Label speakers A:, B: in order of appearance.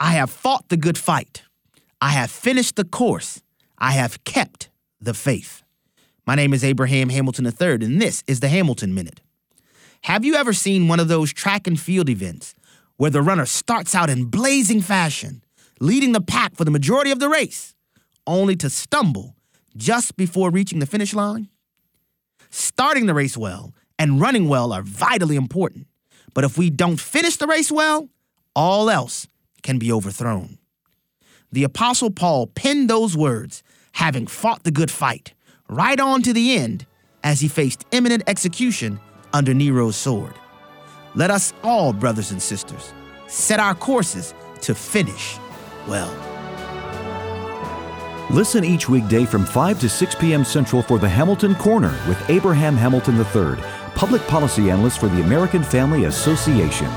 A: I have fought the good fight. I have finished the course. I have kept the faith. My name is Abraham Hamilton III, and this is the Hamilton Minute. Have you ever seen one of those track and field events where the runner starts out in blazing fashion, leading the pack for the majority of the race, only to stumble just before reaching the finish line? Starting the race well and running well are vitally important, but if we don't finish the race well, all else can be overthrown. The Apostle Paul penned those words, having fought the good fight, right on to the end as he faced imminent execution under Nero's sword. Let us all, brothers and sisters, set our courses to finish well.
B: Listen each weekday from 5 to 6 p.m. Central for the Hamilton Corner with Abraham Hamilton III, public policy analyst for the American Family Association.